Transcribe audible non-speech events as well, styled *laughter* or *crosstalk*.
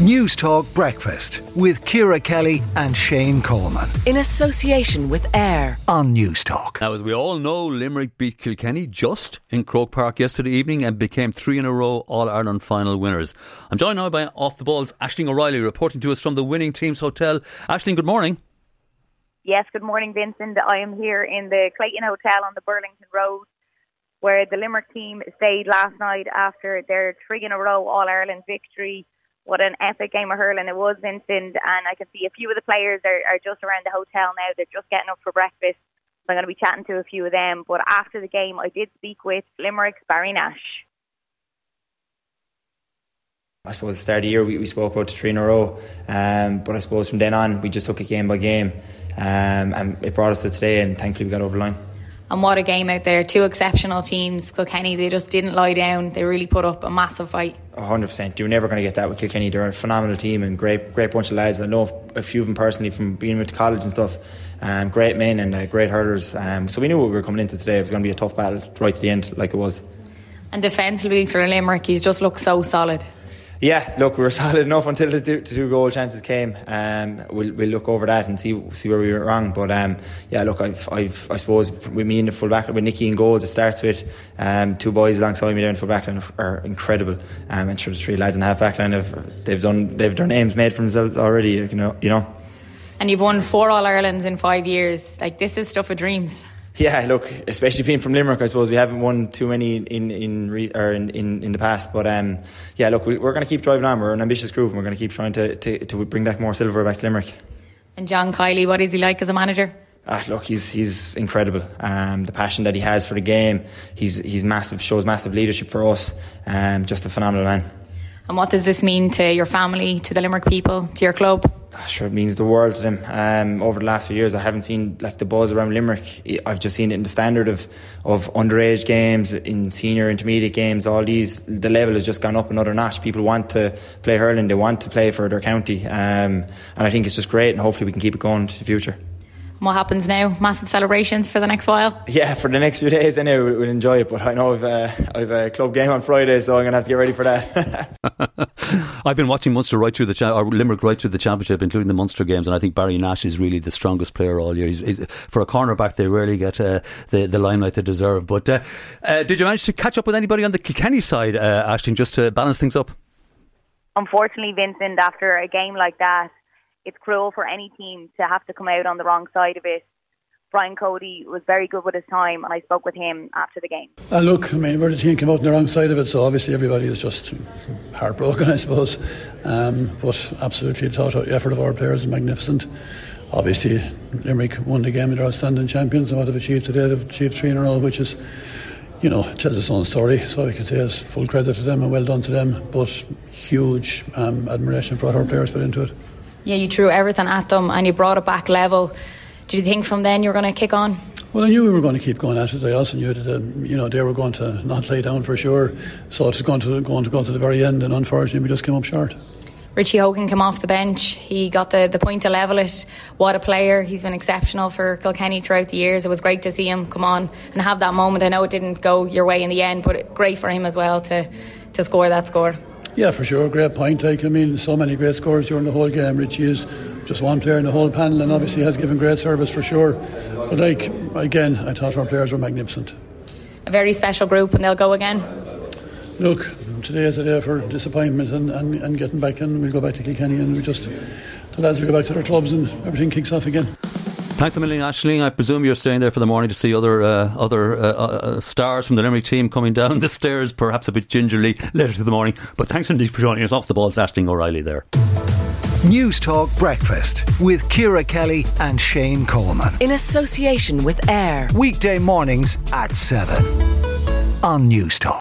Newstalk Breakfast with Ciara Kelly and Shane Coleman. In association with AIR on Newstalk. Now, as we all know, Limerick beat Kilkenny just in Croke Park yesterday evening and became three in a row All Ireland final winners. I'm joined now by Off the Ball's, Ashling O'Reilly, reporting to us from the winning team's hotel. Ashling, good morning. Yes, good morning, Vincent. I am here in the Clayton Hotel on the Burlington Road where the Limerick team stayed last night after their three in a row All Ireland victory what an epic game of hurling it was, Vincent. And I can see a few of the players are, are just around the hotel now. They're just getting up for breakfast. I'm going to be chatting to a few of them. But after the game, I did speak with Limerick's Barry Nash. I suppose the start of the year we, we spoke about the three in a row, um, but I suppose from then on we just took it game by game, um, and it brought us to today, and thankfully we got over the line. And what a game out there. Two exceptional teams. Kilkenny, they just didn't lie down. They really put up a massive fight. 100%. You're never going to get that with Kilkenny. They're a phenomenal team and great great bunch of lads. I know a few of them personally from being with college and stuff. Um, great men and uh, great hurlers. Um, so we knew what we were coming into today. It was going to be a tough battle right to the end, like it was. And defensively for Limerick, he's just looked so solid. Yeah, look, we were *laughs* solid enough until the two, two goal chances came. Um, we'll, we'll look over that and see see where we went wrong. But um, yeah, look, I've, I've I suppose with me in the full back with Nicky in goals, it starts with um, two boys alongside me there in full back line are incredible. Um, and sure, the three lads in half back line have they've done they've their names made for themselves already. You know, you know. And you've won four All Irelands in five years. Like this is stuff of dreams. Yeah, look, especially being from Limerick, I suppose we haven't won too many in in re, or in, in, in, the past. But um, yeah, look, we, are going to keep driving on. We're an ambitious group, and we're going to keep trying to, to, to bring back more silver back to Limerick. And John Kiely, what is he like as a manager? Ah, look, he's he's incredible. Um, the passion that he has for the game, he's he's massive. Shows massive leadership for us. Um, just a phenomenal man. And what does this mean to your family, to the Limerick people, to your club? Sure it means the world to them. Um, over the last few years, I haven't seen like the buzz around Limerick. I've just seen it in the standard of of underage games, in senior, intermediate games. All these, the level has just gone up another notch. People want to play hurling. They want to play for their county, um, and I think it's just great. And hopefully, we can keep it going to the future what happens now? Massive celebrations for the next while? Yeah, for the next few days I we'll, we'll enjoy it. But I know I've, uh, I've a club game on Friday, so I'm going to have to get ready for that. *laughs* I've been watching Munster right through the cha- or Limerick right through the championship, including the Munster games, and I think Barry Nash is really the strongest player all year. He's, he's, for a cornerback, they rarely get uh, the the limelight they deserve. But uh, uh, did you manage to catch up with anybody on the Kilkenny side, uh, Ashton, just to balance things up? Unfortunately, Vincent, after a game like that, it's cruel for any team to have to come out on the wrong side of it. Brian Cody was very good with his time, and I spoke with him after the game. Uh, look, I mean, where the team came out on the wrong side of it, so obviously everybody is just heartbroken, I suppose. Um, but absolutely, the effort of our players is magnificent. Obviously, Limerick won the game, they're outstanding champions, and what they've achieved today, they've achieved three in a row, which is, you know, tells its own story. So I can say it's full credit to them and well done to them, but huge um, admiration for what our players put into it. Yeah, you threw everything at them and you brought it back level. Did you think from then you were going to kick on? Well, I knew we were going to keep going at it. I also knew that um, you know they were going to not lay down for sure. So it's going to going to go to the very end, and unfortunately, we just came up short. Richie Hogan came off the bench. He got the, the point to level it. What a player. He's been exceptional for Kilkenny throughout the years. It was great to see him come on and have that moment. I know it didn't go your way in the end, but great for him as well to, to score that score. Yeah, for sure. Great point. Like, I mean, so many great scores during the whole game. Richie is just one player in the whole panel and obviously has given great service for sure. But, like, again, I thought our players were magnificent. A very special group, and they'll go again. Look, today is a day for disappointment and, and, and getting back in. We'll go back to Kilkenny and we just, the lads will go back to their clubs and everything kicks off again. Thanks a million, Ashling. I presume you're staying there for the morning to see other uh, other uh, uh, stars from the Limerick team coming down the stairs, perhaps a bit gingerly later to the morning. But thanks indeed for joining us off the balls, Ashling O'Reilly there. Newstalk Breakfast with Ciara Kelly and Shane Coleman. In association with AIR. Weekday mornings at 7 on Newstalk.